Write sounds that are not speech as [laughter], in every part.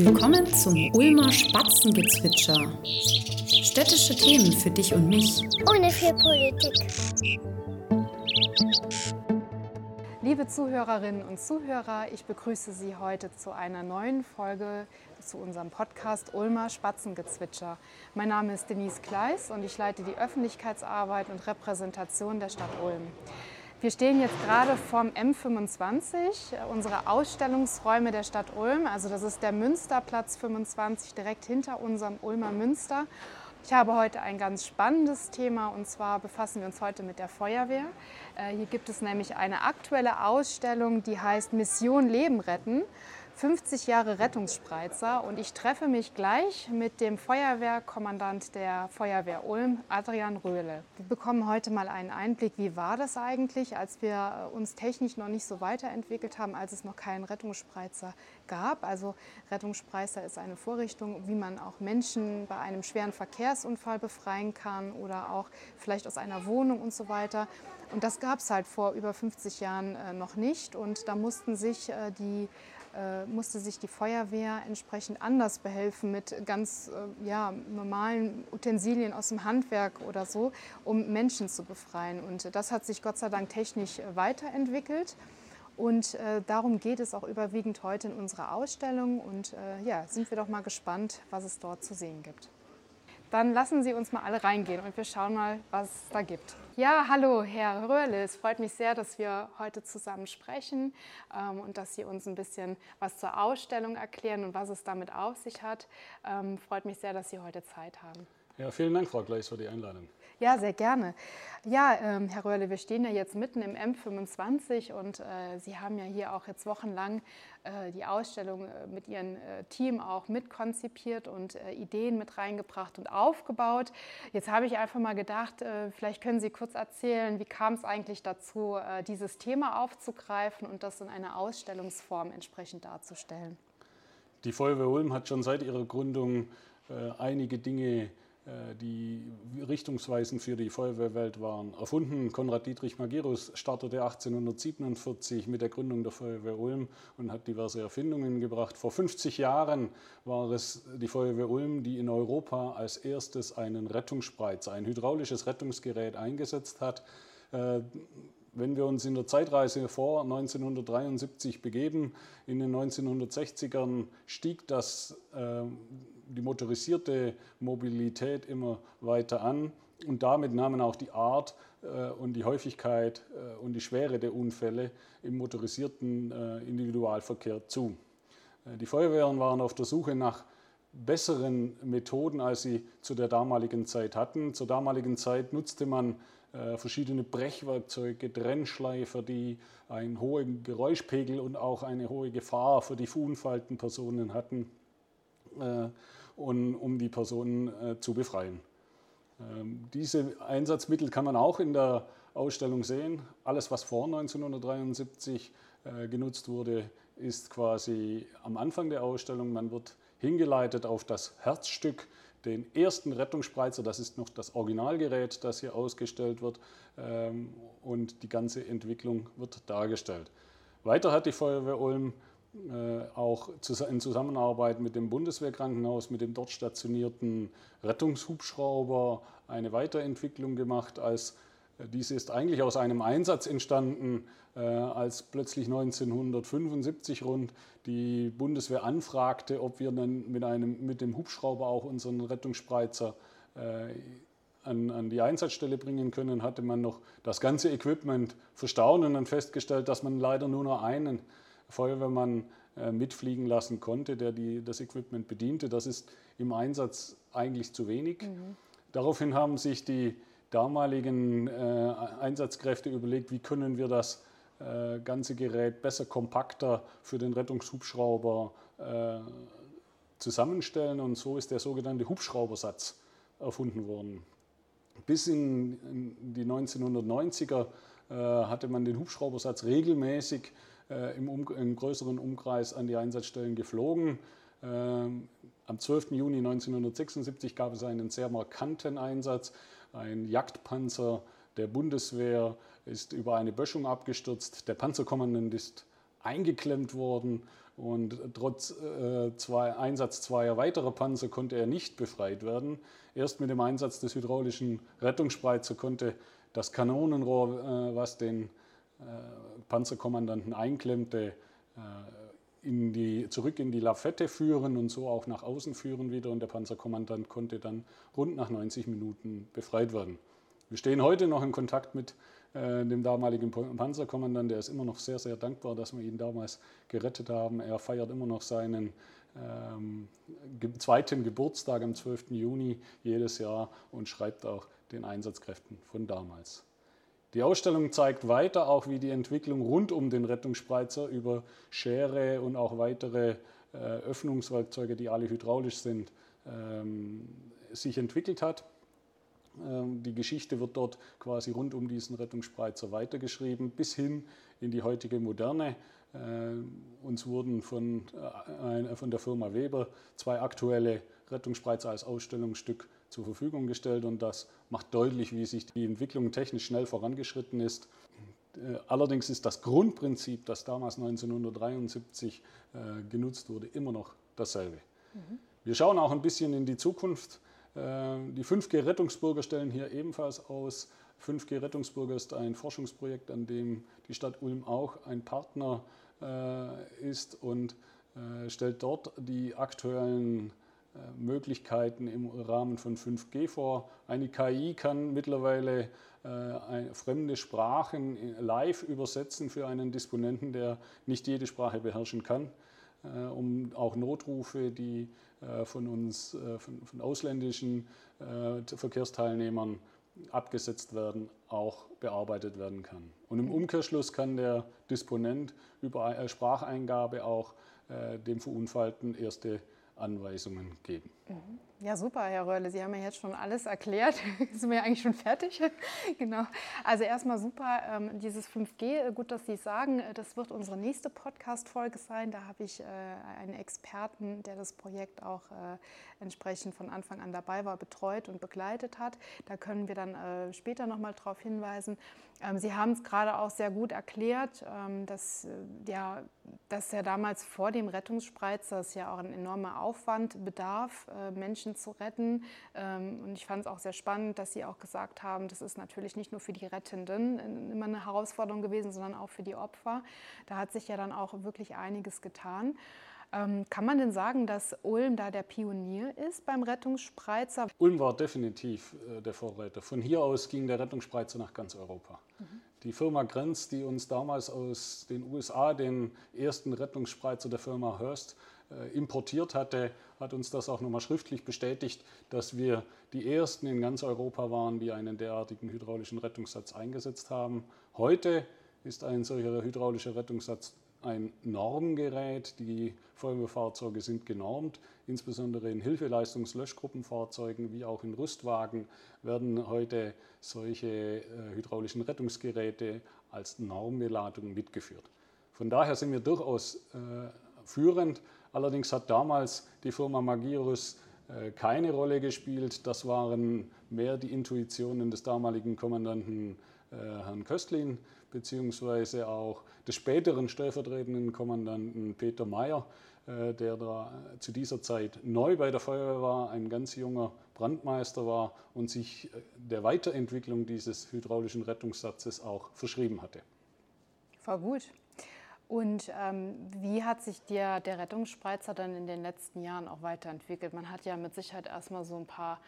Willkommen zum Ulmer Spatzengezwitscher. Städtische Themen für dich und mich. Ohne viel Politik. Liebe Zuhörerinnen und Zuhörer, ich begrüße Sie heute zu einer neuen Folge zu unserem Podcast Ulmer Spatzengezwitscher. Mein Name ist Denise Kleis und ich leite die Öffentlichkeitsarbeit und Repräsentation der Stadt Ulm. Wir stehen jetzt gerade vorm M25, unsere Ausstellungsräume der Stadt Ulm. Also das ist der Münsterplatz 25 direkt hinter unserem Ulmer Münster. Ich habe heute ein ganz spannendes Thema und zwar befassen wir uns heute mit der Feuerwehr. Äh, hier gibt es nämlich eine aktuelle Ausstellung, die heißt Mission Leben retten. 50 Jahre Rettungsspreizer und ich treffe mich gleich mit dem Feuerwehrkommandant der Feuerwehr Ulm, Adrian Röhle. Wir bekommen heute mal einen Einblick, wie war das eigentlich, als wir uns technisch noch nicht so weiterentwickelt haben, als es noch keinen Rettungsspreizer gab. Also Rettungsspreizer ist eine Vorrichtung, wie man auch Menschen bei einem schweren Verkehrsunfall befreien kann oder auch vielleicht aus einer Wohnung und so weiter. Und das gab es halt vor über 50 Jahren äh, noch nicht und da mussten sich äh, die äh, musste sich die Feuerwehr entsprechend anders behelfen mit ganz äh, ja, normalen Utensilien aus dem Handwerk oder so, um Menschen zu befreien. Und das hat sich Gott sei Dank technisch weiterentwickelt. Und äh, darum geht es auch überwiegend heute in unserer Ausstellung. Und äh, ja, sind wir doch mal gespannt, was es dort zu sehen gibt. Dann lassen Sie uns mal alle reingehen und wir schauen mal, was es da gibt. Ja, hallo, Herr Röhrle. Es freut mich sehr, dass wir heute zusammen sprechen ähm, und dass Sie uns ein bisschen was zur Ausstellung erklären und was es damit auf sich hat. Ähm, freut mich sehr, dass Sie heute Zeit haben. Ja, vielen Dank, Frau Gleis, für die Einladung. Ja, sehr gerne. Ja, ähm, Herr Röhrle, wir stehen ja jetzt mitten im M25 und äh, Sie haben ja hier auch jetzt wochenlang äh, die Ausstellung äh, mit Ihrem äh, Team auch mitkonzipiert und äh, Ideen mit reingebracht und aufgebaut. Jetzt habe ich einfach mal gedacht, äh, vielleicht können Sie kurz erzählen, wie kam es eigentlich dazu, dieses Thema aufzugreifen und das in einer Ausstellungsform entsprechend darzustellen? Die Feuerwehr Ulm hat schon seit ihrer Gründung einige Dinge äh, die richtungsweisend für die Feuerwehrwelt waren. Erfunden, Konrad Dietrich Magirus startete 1847 mit der Gründung der Feuerwehr Ulm und hat diverse Erfindungen gebracht. Vor 50 Jahren war es die Feuerwehr Ulm, die in Europa als erstes einen Rettungsspreizer, ein hydraulisches Rettungsgerät eingesetzt hat. Äh, wenn wir uns in der Zeitreise vor 1973 begeben, in den 1960ern stieg das äh, die motorisierte Mobilität immer weiter an und damit nahmen auch die Art äh, und die Häufigkeit äh, und die Schwere der Unfälle im motorisierten äh, Individualverkehr zu. Die Feuerwehren waren auf der Suche nach besseren Methoden, als sie zu der damaligen Zeit hatten. Zur damaligen Zeit nutzte man verschiedene Brechwerkzeuge, Trennschleifer, die einen hohen Geräuschpegel und auch eine hohe Gefahr für die verunfallten Personen hatten und, um die Personen äh, zu befreien. Ähm, diese Einsatzmittel kann man auch in der Ausstellung sehen. Alles, was vor 1973 äh, genutzt wurde, ist quasi am Anfang der Ausstellung. Man wird hingeleitet auf das Herzstück, den ersten Rettungsspreizer. Das ist noch das Originalgerät, das hier ausgestellt wird. Ähm, und die ganze Entwicklung wird dargestellt. Weiter hat die Feuerwehr Ulm äh, auch in Zusammenarbeit mit dem Bundeswehrkrankenhaus, mit dem dort stationierten Rettungshubschrauber eine Weiterentwicklung gemacht. Als, äh, diese ist eigentlich aus einem Einsatz entstanden, äh, als plötzlich 1975 rund die Bundeswehr anfragte, ob wir dann mit, einem, mit dem Hubschrauber auch unseren Rettungsspreizer an, an, die Einsatzstelle bringen können, hatte man noch das ganze Equipment verstauen und dann festgestellt, dass man leider nur noch einen Feuerwehrmann äh, mitfliegen lassen konnte, der die, das Equipment bediente. Das ist im Einsatz eigentlich zu wenig. Mhm. Daraufhin haben sich die damaligen äh, Einsatzkräfte überlegt, wie können wir das äh, ganze Gerät besser, kompakter für den Rettungshubschrauber äh, zusammenstellen. Und so ist der sogenannte Hubschraubersatz erfunden worden. Bis in, in die 1990er äh, hatte man den Hubschraubersatz regelmäßig im, um, im, größeren Umkreis an die Einsatzstellen geflogen. Ähm, am 12. Juni 1976 gab es einen sehr markanten Einsatz. Ein Jagdpanzer der Bundeswehr ist über eine Böschung abgestürzt. Der Panzerkommandant ist eingeklemmt worden und trotz äh, zwei, Einsatz zweier weiterer Panzer konnte er nicht befreit werden. Erst mit dem Einsatz des hydraulischen Rettungsspreizer konnte das Kanonenrohr, äh, was den äh, Panzerkommandanten einklemmte, äh, in die, zurück in die Lafette führen und so auch nach außen führen wieder. Und der Panzerkommandant konnte dann rund nach 90 Minuten befreit werden. Wir stehen heute noch in Kontakt mit äh, dem damaligen Panzerkommandant. Der ist immer noch sehr, sehr dankbar, dass wir ihn damals gerettet haben. Er feiert immer noch seinen ähm, zweiten Geburtstag am 12. Juni jedes Jahr und schreibt auch den Einsatzkräften von damals. Die Ausstellung zeigt weiter auch, wie die Entwicklung rund um den Rettungsspreizer über Schere und auch weitere äh, Öffnungswerkzeuge, die alle hydraulisch sind, ähm, sich entwickelt hat. Ähm, die Geschichte wird dort quasi rund um diesen Rettungsspreizer weitergeschrieben, bis hin in die heutige Moderne. Äh, uns wurden von, äh, von der Firma Weber zwei aktuelle Rettungsspreizer als Ausstellungsstück zur Verfügung gestellt und das macht deutlich, wie sich die Entwicklung technisch schnell vorangeschritten ist. Äh, allerdings ist das Grundprinzip, das damals 1973 genutzt wurde, immer noch dasselbe. Mhm. Wir schauen auch ein bisschen in die Zukunft. Ähm, die 5G Rettungsbürger stellen hier ebenfalls aus. 5G Rettungsbürger ist ein Forschungsprojekt, an dem die Stadt Ulm auch ein Partner äh, ist und äh, stellt dort die aktuellen äh, Möglichkeiten im Rahmen von 5G vor. Eine KI kann mittlerweile fremde Sprachen live übersetzen für einen Disponenten, der nicht jede Sprache beherrschen kann, um auch Notrufe, die äh, von uns, äh, von, von ausländischen äh, Verkehrsteilnehmern abgesetzt werden, auch bearbeitet werden kann. Und im Umkehrschluss kann der Disponent über Spracheingabe auch dem Verunfallten erste Anweisungen geben. Mhm. Ja, super, Herr Röhrle. Sie haben ja jetzt schon alles erklärt. [laughs] Sind wir ja eigentlich schon fertig? [laughs] genau. Also erstmal super, ähm, dieses 5G, gut, dass Sie es sagen, das wird unsere nächste Podcast-Folge sein. Da habe ich äh, einen Experten, der das Projekt auch äh, entsprechend von Anfang an dabei war, betreut und begleitet hat. Da können wir dann äh, später nochmal darauf hinweisen. Ähm, Sie haben es gerade auch sehr gut erklärt, ähm, dass, ja, dass ja damals vor dem Rettungsspreizer es ja auch ein enormer Aufwand bedarf, Menschen Menschen zu retten. Ähm, und ich fand es auch sehr spannend, dass Sie auch gesagt haben, das ist natürlich nicht nur für die Rettenden immer eine Herausforderung gewesen, sondern auch für die Opfer. Da hat sich ja dann auch wirklich einiges getan. Ähm, kann man denn sagen, dass Ulm da der Pionier ist beim Rettungsspreizer? Ulm war definitiv äh, der Vorreiter. Von hier aus ging der Rettungsspreizer nach ganz Europa. Mhm. Die Firma Grenz, die uns damals aus den USA den ersten Rettungsspreizer der Firma Hearst äh, importiert hatte, hat uns das auch nochmal schriftlich bestätigt, dass wir die ersten in ganz Europa waren, die einen derartigen hydraulischen Rettungssatz eingesetzt haben. Heute ist ein solcher hydraulischer Rettungssatz ein Normgerät. Die Feuerwehrfahrzeuge sind genormt. Insbesondere in Hilfeleistungslöschgruppenfahrzeugen wie auch in Rüstwagen werden heute solche äh, hydraulischen Rettungsgeräte als Normbeladung mitgeführt. Von daher sind wir durchaus äh, führend Allerdings hat damals die Firma Magirus äh, keine Rolle gespielt. Das waren mehr die Intuitionen des damaligen Kommandanten äh, Herrn Köstlin, beziehungsweise auch des späteren stellvertretenden Kommandanten Peter Mayer, äh, der da zu dieser Zeit neu bei der Feuerwehr war, ein ganz junger Brandmeister war und sich der Weiterentwicklung dieses hydraulischen Rettungssatzes auch verschrieben hatte. War gut. Und ähm, wie hat sich der, der Rettungsspreizer dann in den letzten Jahren auch weiterentwickelt? Man hat ja mit Sicherheit erstmal so ein paar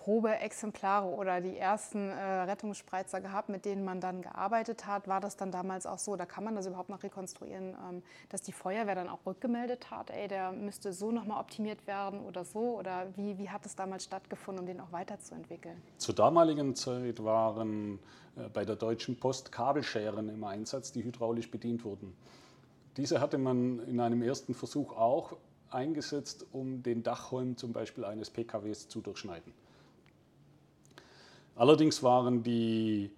Probeexemplare oder die ersten äh, Rettungsspreizer gehabt, mit denen man dann gearbeitet hat. War das dann damals auch so, da kann man das überhaupt noch rekonstruieren, ähm, dass die Feuerwehr dann auch rückgemeldet hat, ey, der müsste so nochmal optimiert werden oder so? Oder wie, wie hat es damals stattgefunden, um den auch weiterzuentwickeln? Zur damaligen Zeit waren äh, bei der Deutschen Post Kabelscheren im Einsatz, die hydraulisch bedient wurden. Diese hatte man in einem ersten Versuch auch eingesetzt, um den Dachholm zum Beispiel eines PKWs zu durchschneiden. Allerdings waren die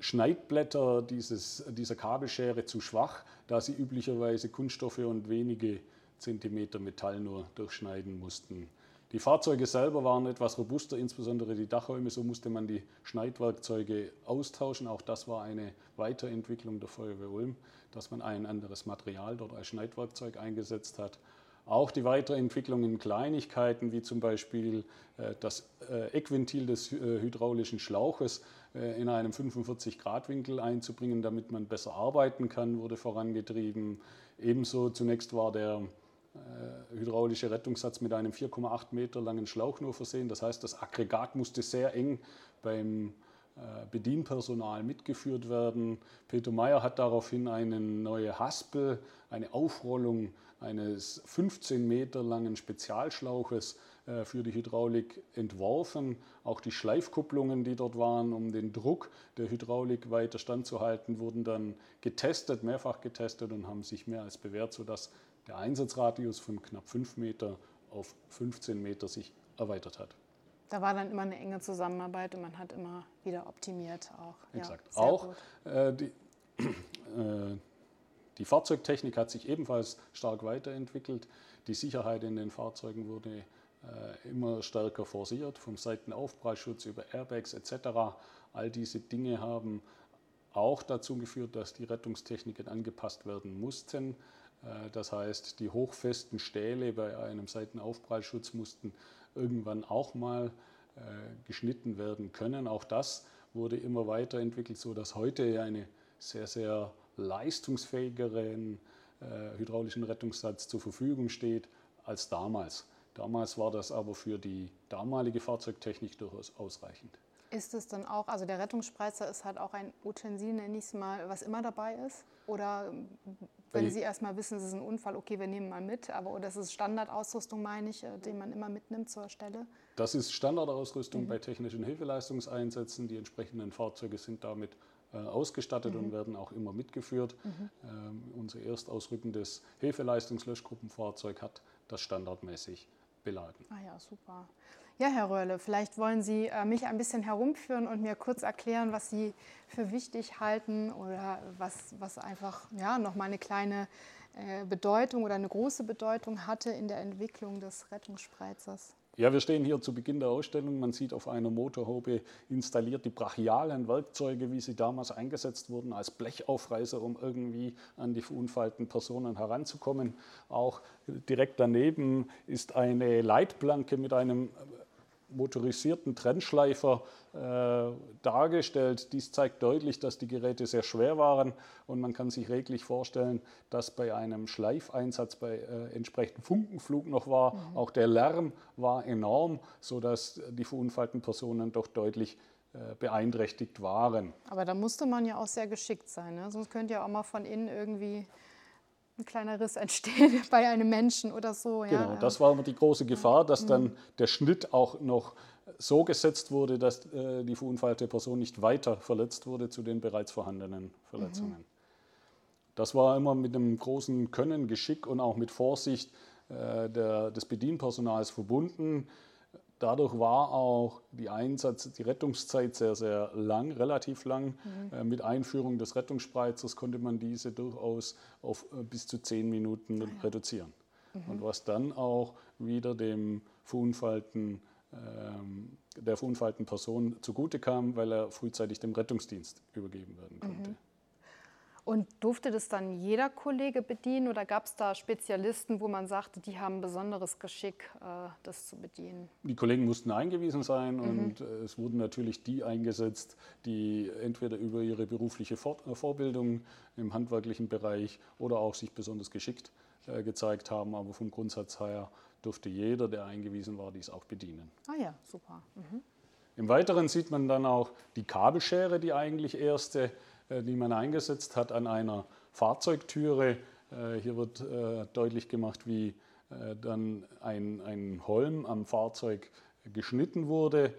Schneidblätter dieses, dieser Kabelschere zu schwach, da sie üblicherweise Kunststoffe und wenige Zentimeter Metall nur durchschneiden mussten. Die Fahrzeuge selber waren etwas robuster, insbesondere die Dachräume. So musste man die Schneidwerkzeuge austauschen. Auch das war eine Weiterentwicklung der Feuerwehr Ulm, dass man ein anderes Material dort als Schneidwerkzeug eingesetzt hat. Auch die Weiterentwicklung in Kleinigkeiten, wie zum Beispiel äh, das äh, Eckventil des äh, hydraulischen Schlauches in einem 45-Grad-Winkel einzubringen, damit man besser arbeiten kann, wurde vorangetrieben. Ebenso zunächst war der hydraulische Rettungssatz mit einem 4,8 Meter langen Schlauch nur versehen. Das heißt, das Aggregat musste sehr eng beim Bedienpersonal mitgeführt werden. Peter Meyer hat daraufhin eine neue Haspel, eine Aufrollung eines 15 Meter langen Spezialschlauches äh, für die Hydraulik entworfen. Auch die Schleifkupplungen, die dort waren, um den Druck der Hydraulik weiter standzuhalten, wurden dann getestet, mehrfach getestet und haben sich mehr als bewährt, sodass der Einsatzradius von knapp 5 Meter auf 15 Meter sich erweitert hat. Da war dann immer eine enge Zusammenarbeit und man hat immer wieder optimiert auch. Exakt. Ja, auch äh, die, [clears throat] äh, die Fahrzeugtechnik hat sich ebenfalls stark weiterentwickelt. Die Sicherheit in den Fahrzeugen wurde äh, immer stärker forciert, vom Seitenaufprallschutz über Airbags etc. All diese Dinge haben auch dazu geführt, dass die Rettungstechniken angepasst werden mussten. Äh, das heißt, die hochfesten Stähle bei einem Seitenaufprallschutz mussten irgendwann auch mal äh, geschnitten werden können. Auch das wurde immer weiterentwickelt, sodass heute eine sehr, sehr leistungsfähigeren äh, hydraulischen Rettungssatz zur Verfügung steht als damals. Damals war das aber für die damalige Fahrzeugtechnik durchaus ausreichend. Ist es dann auch, also der Rettungsspreizer ist halt auch ein Utensil, nenne ich es mal, was immer dabei ist? Oder wenn Sie erstmal wissen, es ist ein Unfall, okay, wir nehmen mal mit, aber das ist Standardausrüstung, meine ich, äh, den man immer mitnimmt zur Stelle? Das ist Standardausrüstung mhm. bei technischen Hilfeleistungseinsätzen. Die entsprechenden Fahrzeuge sind damit äh, ausgestattet mhm. und werden auch immer mitgeführt. Mhm. Ähm, unser erstausrückendes Hilfeleistungslöschgruppenfahrzeug hat das standardmäßig beladen. Ah ja, super. Ja, Herr Röhrle, vielleicht wollen Sie äh, mich ein bisschen herumführen und mir kurz erklären, was Sie für wichtig halten oder was, was einfach ja, nochmal eine kleine äh, Bedeutung oder eine große Bedeutung hatte in der Entwicklung des Rettungsspreizers. Ja, wir stehen hier zu Beginn der Ausstellung. Man sieht auf einer Motorhaube installiert die brachialen Werkzeuge, wie sie damals eingesetzt wurden, als Blechaufreißer, um irgendwie an die verunfallten Personen heranzukommen. Auch direkt daneben ist eine Leitplanke mit einem motorisierten Trennschleifer äh, dargestellt. Dies zeigt deutlich, dass die Geräte sehr schwer waren und man kann sich reglich vorstellen, dass bei einem Schleifeinsatz bei äh, entsprechendem Funkenflug noch war. Mhm. Auch der Lärm war enorm, sodass die verunfallten Personen doch deutlich äh, beeinträchtigt waren. Aber da musste man ja auch sehr geschickt sein. Ne? Sonst könnte ja auch mal von innen irgendwie ein kleiner Riss entsteht [laughs] bei einem Menschen oder so. Ja. Genau, das war immer die große Gefahr, dass dann mhm. der Schnitt auch noch so gesetzt wurde, dass äh, die verunfallte Person nicht weiter verletzt wurde zu den bereits vorhandenen Verletzungen. Mhm. Das war immer mit einem großen Können, Geschick und auch mit Vorsicht äh, der, des Bedienpersonals verbunden. Dadurch war auch die Einsatz, die Rettungszeit sehr, sehr lang, relativ lang. Mhm. Äh, mit Einführung des Rettungsspreizers konnte man diese durchaus auf äh, bis zu zehn Minuten ah, ja. reduzieren. Mhm. Und was dann auch wieder dem verunfallten, ähm, der verunfallten Person zugute kam, weil er frühzeitig dem Rettungsdienst übergeben werden konnte. Mhm. Und durfte das dann jeder Kollege bedienen oder gab es da Spezialisten, wo man sagte, die haben besonderes Geschick, äh, das zu bedienen? Die Kollegen mussten eingewiesen sein mhm. und äh, es wurden natürlich die eingesetzt, die entweder über ihre berufliche äh, Vorbildung im handwerklichen Bereich oder auch sich besonders geschickt gezeigt haben. Aber vom Grundsatz her durfte jeder, der eingewiesen war, dies auch bedienen. Ah ja, super. Mhm. Im Weiteren sieht man dann auch die Kabelschere, die eigentlich erste die man eingesetzt hat an einer Fahrzeugtüre. Äh, hier wird äh, deutlich gemacht, wie dann ein, ein Holm am Fahrzeug geschnitten wurde.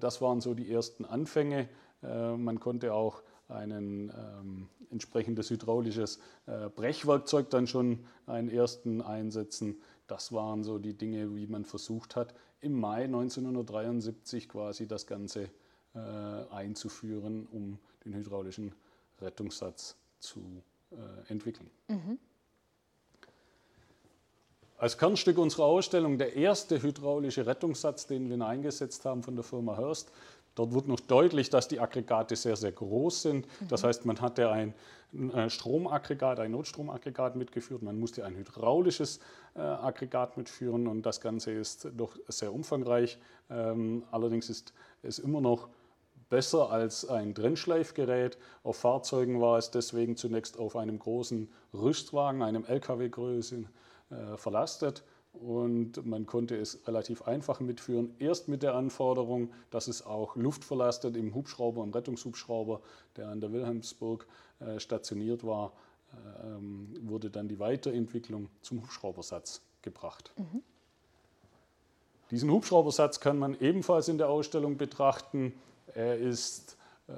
Das waren so die ersten Anfänge. Man konnte auch ein ähm, entsprechendes hydraulisches äh, Brechwerkzeug dann schon einen ersten einsetzen. Das waren so die Dinge, wie man versucht hat, im Mai 1973 quasi das Ganze äh, einzuführen, um den hydraulischen Rettungssatz zu äh, entwickeln. Mhm. Als Kernstück unserer Ausstellung der erste hydraulische Rettungssatz, den wir eingesetzt haben von der Firma Hurst. Dort wird noch deutlich, dass die Aggregate sehr, sehr groß sind. Das heißt, man hatte ein äh, Stromaggregat, ein Notstromaggregat mitgeführt, man musste ein hydraulisches äh, Aggregat mitführen und das Ganze ist doch sehr umfangreich. Ähm, allerdings ist es immer noch besser als ein Trennschleifgerät. Auf Fahrzeugen war es deswegen zunächst auf einem großen Rüstwagen, einem LKW-Größe, äh, verlastet und man konnte es relativ einfach mitführen. Erst mit der Anforderung, dass es auch luftverlastet im Hubschrauber, im Rettungshubschrauber, der an der Wilhelmsburg äh, stationiert war, äh, wurde dann die Weiterentwicklung zum Hubschraubersatz gebracht. Mhm. Diesen Hubschraubersatz kann man ebenfalls in der Ausstellung betrachten. Er ist äh,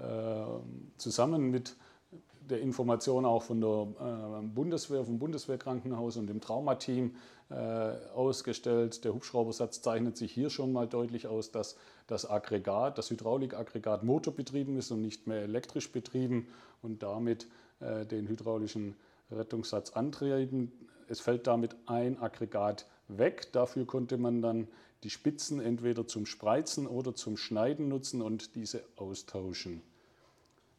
zusammen mit der Information auch von der äh, Bundeswehr, vom Bundeswehrkrankenhaus und dem Traumateam äh, ausgestellt. Der Hubschraubersatz zeichnet sich hier schon mal deutlich aus, dass das Aggregat, das Hydraulikaggregat motorbetrieben ist und nicht mehr elektrisch betrieben und damit äh, den hydraulischen Rettungssatz antreiben. Es fällt damit ein Aggregat weg. Dafür konnte man dann die Spitzen entweder zum Spreizen oder zum Schneiden nutzen und diese austauschen.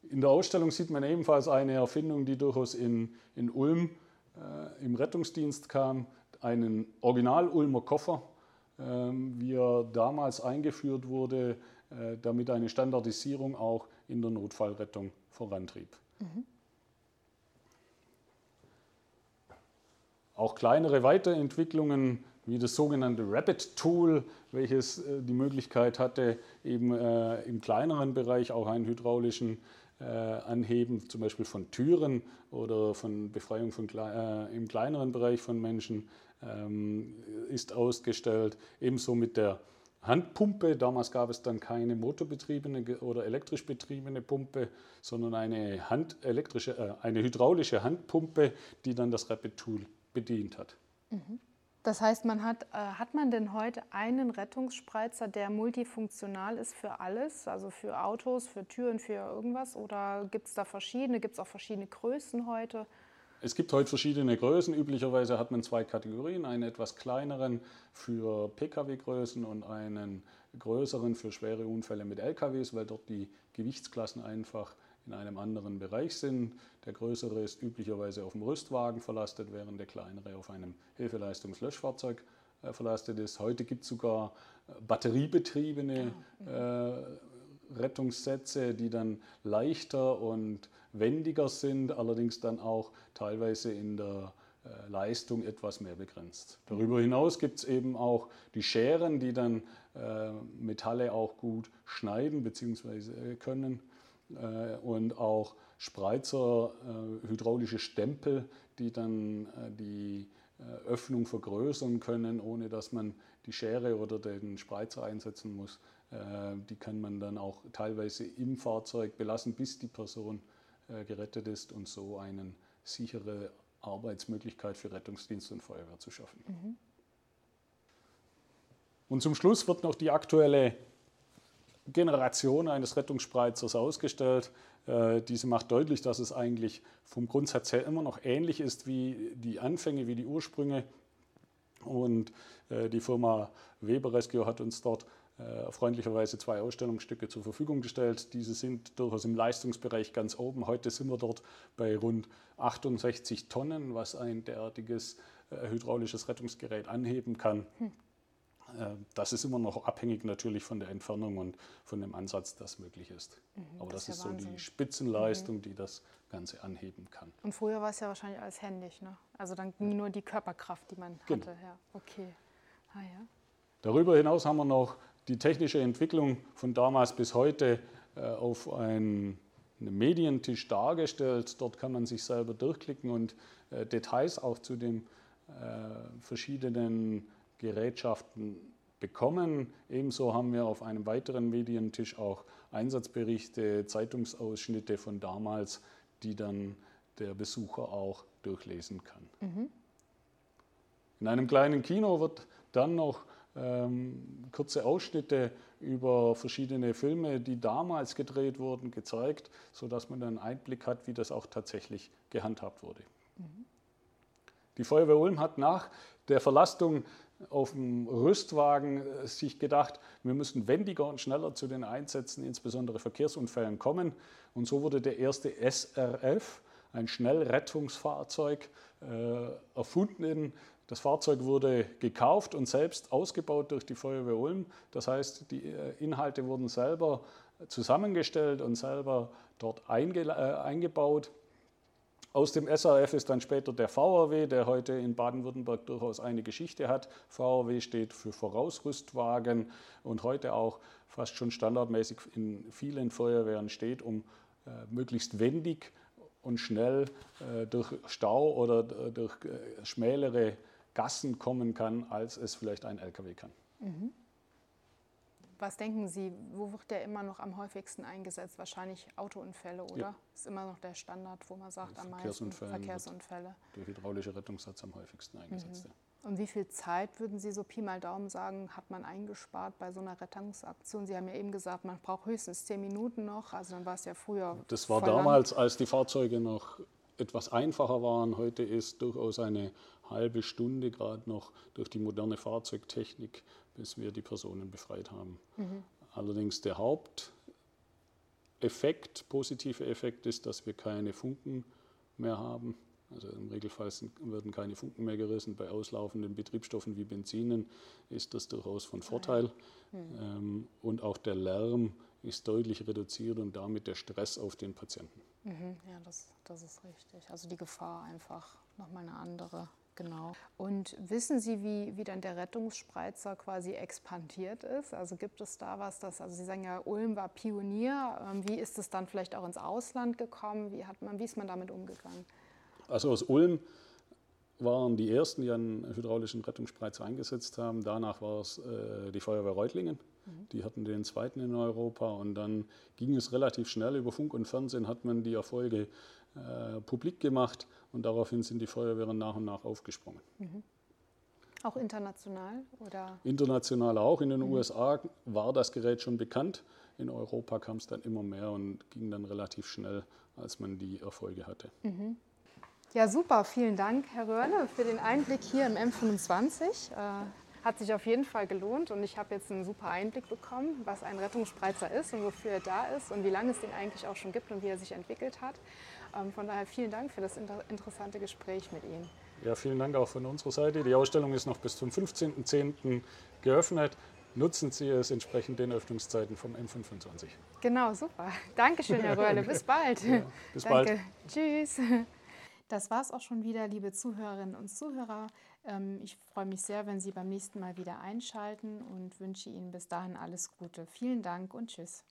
In der Ausstellung sieht man ebenfalls eine Erfindung, die durchaus in, in Ulm äh, im Rettungsdienst kam, einen Original-Ulmer Koffer, äh, wie er damals eingeführt wurde, äh, damit eine Standardisierung auch in der Notfallrettung vorantrieb. Mhm. Auch kleinere Weiterentwicklungen wie das sogenannte Rapid Tool, welches äh, die Möglichkeit hatte, eben äh, im kleineren Bereich auch einen hydraulischen äh, Anheben, zum Beispiel von Türen oder von Befreiung von, äh, im kleineren Bereich von Menschen, ähm, ist ausgestellt. Ebenso mit der Handpumpe. Damals gab es dann keine motorbetriebene oder elektrisch betriebene Pumpe, sondern eine, Hand, elektrische, äh, eine hydraulische Handpumpe, die dann das Rapid Tool bedient hat. Mhm. Das heißt, man hat, äh, hat man denn heute einen Rettungsspreizer, der multifunktional ist für alles, also für Autos, für Türen, für irgendwas? Oder gibt es da verschiedene? Gibt es auch verschiedene Größen heute? Es gibt heute verschiedene Größen. Üblicherweise hat man zwei Kategorien, einen etwas kleineren für Pkw-Größen und einen größeren für schwere Unfälle mit LKWs, weil dort die Gewichtsklassen einfach in einem anderen Bereich sind. Der größere ist üblicherweise auf dem Rüstwagen verlastet, während der kleinere auf einem Hilfeleistungslöschfahrzeug äh, verlastet ist. Heute gibt es sogar äh, batteriebetriebene äh, Rettungssätze, die dann leichter und wendiger sind, allerdings dann auch teilweise in der äh, Leistung etwas mehr begrenzt. Darüber hinaus gibt es eben auch die Scheren, die dann äh, Metalle auch gut schneiden bzw. können und auch Spreizer, äh, hydraulische Stempel, die dann äh, die Öffnung vergrößern können, ohne dass man die Schere oder den Spreizer einsetzen muss. Die kann man dann auch teilweise im Fahrzeug belassen, bis die Person gerettet ist und so eine sichere Arbeitsmöglichkeit für Rettungsdienst und Feuerwehr zu schaffen. Mhm. Und zum Schluss wird noch die aktuelle Generation eines Rettungsspreizers ausgestellt. Äh, diese macht deutlich, dass es eigentlich vom Grundsatz her immer noch ähnlich ist wie die Anfänge, wie die Ursprünge. Und äh, die Firma Weber Rescue hat uns dort äh, freundlicherweise zwei Ausstellungsstücke zur Verfügung gestellt. Diese sind durchaus im Leistungsbereich ganz oben. Heute sind wir dort bei rund 68 Tonnen, was ein derartiges hydraulisches Rettungsgerät anheben kann. Hm. Äh, das ist immer noch abhängig natürlich von der Entfernung und von dem Ansatz, das möglich ist. Mhm, Aber das, das ist, ja so die Spitzenleistung, mhm. die das Ganze anheben kann. Und früher war es ja wahrscheinlich alles händisch, ne? Also dann ging nur die Körperkraft, die man genau. hatte. Ja, okay. Ah, ja. Darüber hinaus haben wir noch die technische Entwicklung von damals bis heute äh, auf einen, einem Medientisch dargestellt. Dort kann man sich selber durchklicken und äh, Details auch zu den äh, verschiedenen Gerätschaften bekommen. Ebenso haben wir auf einem weiteren Medientisch auch Einsatzberichte, Zeitungsausschnitte von damals, die dann der Besucher auch durchlesen kann. Mhm. In einem kleinen Kino wird dann noch ähm, kurze Ausschnitte über verschiedene Filme, die damals gedreht wurden, gezeigt, sodass man dann einen Einblick hat, wie das auch tatsächlich gehandhabt wurde. Mhm. Die Feuerwehr Ulm hat nach der Verlastung auf dem Rüstwagen äh, sich gedacht, wir müssen wendiger und schneller zu den Einsätzen, insbesondere Verkehrsunfällen, kommen. Und so wurde der erste SRF, ein Schnellrettungsfahrzeug, äh, erfunden. Das Fahrzeug wurde gekauft und selbst ausgebaut durch die Feuerwehr Ulm. Das heißt, die äh, Inhalte wurden selber zusammengestellt und selber dort einge eingebaut. Aus dem SRF ist dann später der VRW, der heute in Baden-Württemberg durchaus eine Geschichte hat. VRW steht für Vorausrüstwagen und heute auch fast schon standardmäßig in vielen Feuerwehren steht, um äh, möglichst wendig und schnell äh, durch Stau oder äh, durch äh, schmälere Gassen kommen kann, als es vielleicht ein LKW kann. Mhm. Was denken Sie, wo wird der immer noch am häufigsten eingesetzt? Wahrscheinlich Autounfälle, oder? Ja. Ist immer noch der Standard, wo man sagt, am meisten Verkehrsunfälle. Der hydraulische Rettungssatz am häufigsten eingesetzt. Mhm. Und wie viel Zeit würden Sie so Pi mal Daumen sagen, hat man eingespart bei so einer Rettungsaktion? Sie haben ja eben gesagt, man braucht höchstens zehn Minuten noch. Also dann war es ja früher. Das war damals, als die Fahrzeuge noch etwas einfacher waren. Heute ist durchaus eine halbe Stunde gerade noch durch die moderne Fahrzeugtechnik bis wir die Personen befreit haben. Mhm. Allerdings der Haupteffekt, positive Effekt ist, dass wir keine Funken mehr haben. Also im Regelfall sind, werden keine Funken mehr gerissen. Bei auslaufenden Betriebsstoffen wie Benzinen ist das durchaus von Vorteil. Mhm. Ähm, und auch der Lärm ist deutlich reduziert und damit der Stress auf den Patienten. Mhm, ja, das, das ist richtig. Also die Gefahr einfach nochmal eine andere. Genau. Und wissen Sie, wie, wie dann der Rettungsspreizer quasi expandiert ist? Also gibt es da was, das, also Sie sagen ja, Ulm war Pionier. Ähm, wie ist es dann vielleicht auch ins Ausland gekommen? Wie, hat man, wie ist man damit umgegangen? Also aus Ulm waren die ersten, die einen hydraulischen Rettungsspreizer eingesetzt haben. Danach war es äh, die Feuerwehr Reutlingen. Mhm. Die hatten den zweiten in Europa und dann ging es relativ schnell. Über Funk und Fernsehen hat man die Erfolge äh, publik gemacht und daraufhin sind die Feuerwehren nach und nach aufgesprungen. Mhm. Auch international oder? International auch. In den mhm. USA war das Gerät schon bekannt. In Europa kam es dann immer mehr und ging dann relativ schnell, als man die Erfolge hatte. Mhm. Ja, super. Vielen Dank, Herr Röhrle, für den Einblick hier im M25. Hat sich auf jeden Fall gelohnt und ich habe jetzt einen super Einblick bekommen, was ein Rettungsspreizer ist und wofür er da ist und wie lange es den eigentlich auch schon gibt und wie er sich entwickelt hat. Ähm, von daher vielen Dank für das inter interessante Gespräch mit Ihnen. Ja, vielen Dank auch von unserer Seite. Die Ausstellung ist noch bis zum 15.10. geöffnet. Nutzen Sie es entsprechend den Öffnungszeiten vom M25. Genau, super. [laughs] Dankeschön, Herr Röhrle. Bis bald. Ja, bis Danke. bald. Tschüss. Das war es auch schon wieder, liebe Zuhörerinnen und Zuhörer. Ähm, ich freue mich sehr, wenn Sie beim nächsten Mal wieder einschalten und wünsche Ihnen bis dahin alles Gute. Vielen Dank und Tschüss.